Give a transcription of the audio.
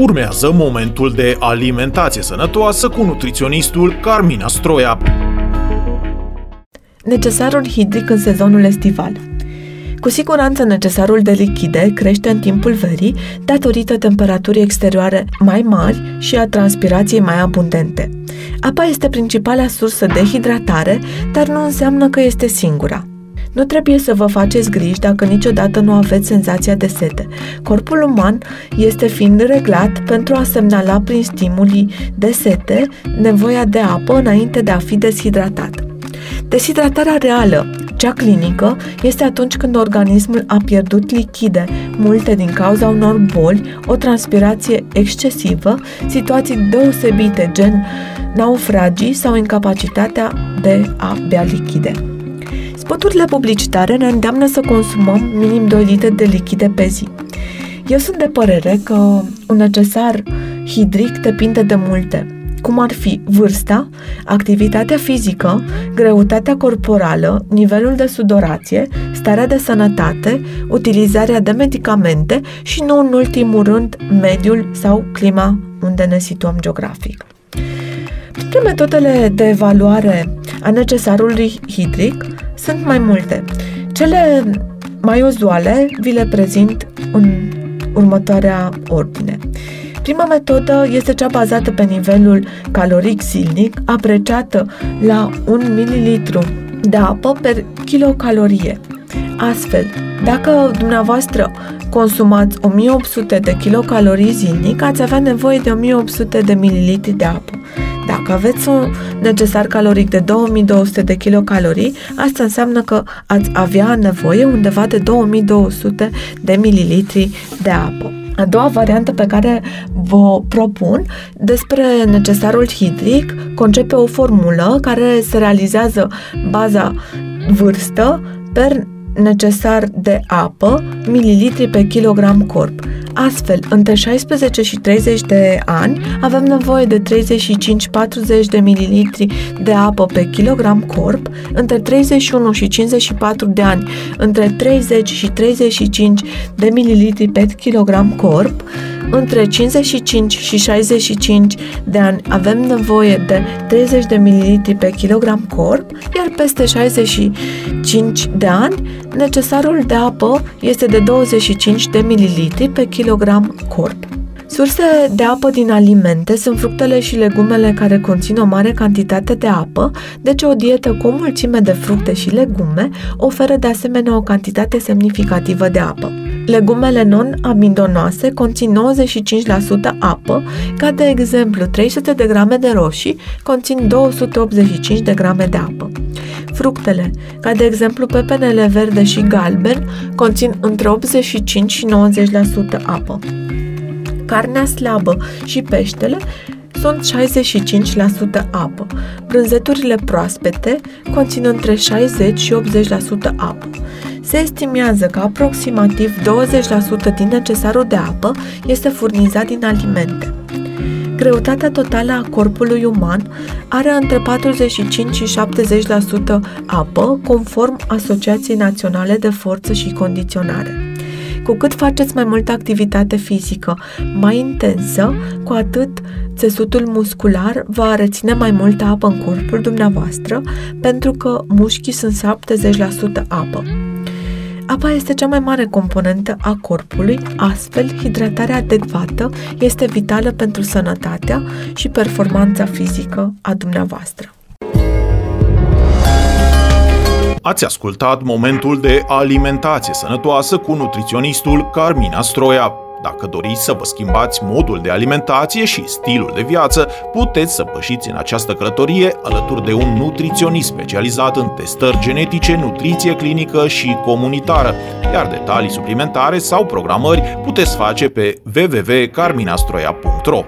Urmează momentul de alimentație sănătoasă cu nutriționistul Carmina Stroia. Necesarul hidric în sezonul estival. Cu siguranță necesarul de lichide crește în timpul verii datorită temperaturii exterioare mai mari și a transpirației mai abundente. Apa este principala sursă de hidratare, dar nu înseamnă că este singura. Nu trebuie să vă faceți griji dacă niciodată nu aveți senzația de sete. Corpul uman este fiind reglat pentru a semnala prin stimulii de sete nevoia de apă înainte de a fi deshidratat. Deshidratarea reală, cea clinică, este atunci când organismul a pierdut lichide, multe din cauza unor boli, o transpirație excesivă, situații deosebite gen naufragii sau incapacitatea de a bea lichide. Spoturile publicitare ne îndeamnă să consumăm minim 2 litri de lichide pe zi. Eu sunt de părere că un necesar hidric depinde de multe, cum ar fi vârsta, activitatea fizică, greutatea corporală, nivelul de sudorație, starea de sănătate, utilizarea de medicamente și, nu în ultimul rând, mediul sau clima unde ne situăm geografic. Printre metodele de evaluare a necesarului hidric sunt mai multe. Cele mai uzuale vi le prezint în următoarea ordine. Prima metodă este cea bazată pe nivelul caloric zilnic, apreciată la 1 ml de apă per kilocalorie. Astfel, dacă dumneavoastră consumați 1800 de kilocalorii zilnic, ați avea nevoie de 1800 de mililitri de apă. Dacă aveți un necesar caloric de 2200 de kilocalorii, asta înseamnă că ați avea nevoie undeva de 2200 de mililitri de apă. A doua variantă pe care vă propun despre necesarul hidric concepe o formulă care se realizează baza vârstă per necesar de apă, mililitri pe kilogram corp. Astfel, între 16 și 30 de ani avem nevoie de 35-40 de mililitri de apă pe kilogram corp, între 31 și 54 de ani între 30 și 35 de mililitri pe kilogram corp, între 55 și 65 de ani avem nevoie de 30 de ml pe kilogram corp, iar peste 65 de ani necesarul de apă este de 25 de ml pe kilogram corp. Surse de apă din alimente sunt fructele și legumele care conțin o mare cantitate de apă, deci o dietă cu o mulțime de fructe și legume oferă de asemenea o cantitate semnificativă de apă. Legumele non-amidonoase conțin 95% apă, ca de exemplu 300 de grame de roșii conțin 285 de grame de apă. Fructele, ca de exemplu pepenele verde și galben, conțin între 85 și 90% apă. Carnea slabă și peștele sunt 65% apă. Brânzeturile proaspete conțin între 60 și 80% apă. Se estimează că aproximativ 20% din necesarul de apă este furnizat din alimente. Greutatea totală a corpului uman are între 45 și 70% apă, conform Asociației Naționale de Forță și Condiționare. Cu cât faceți mai multă activitate fizică mai intensă, cu atât țesutul muscular va reține mai multă apă în corpul dumneavoastră, pentru că mușchii sunt 70% apă. Apa este cea mai mare componentă a corpului, astfel hidratarea adecvată este vitală pentru sănătatea și performanța fizică a dumneavoastră. Ați ascultat momentul de alimentație sănătoasă cu nutriționistul Carmina Stroia. Dacă doriți să vă schimbați modul de alimentație și stilul de viață, puteți să pășiți în această călătorie alături de un nutriționist specializat în testări genetice, nutriție clinică și comunitară, iar detalii suplimentare sau programări puteți face pe www.carminastroia.ro.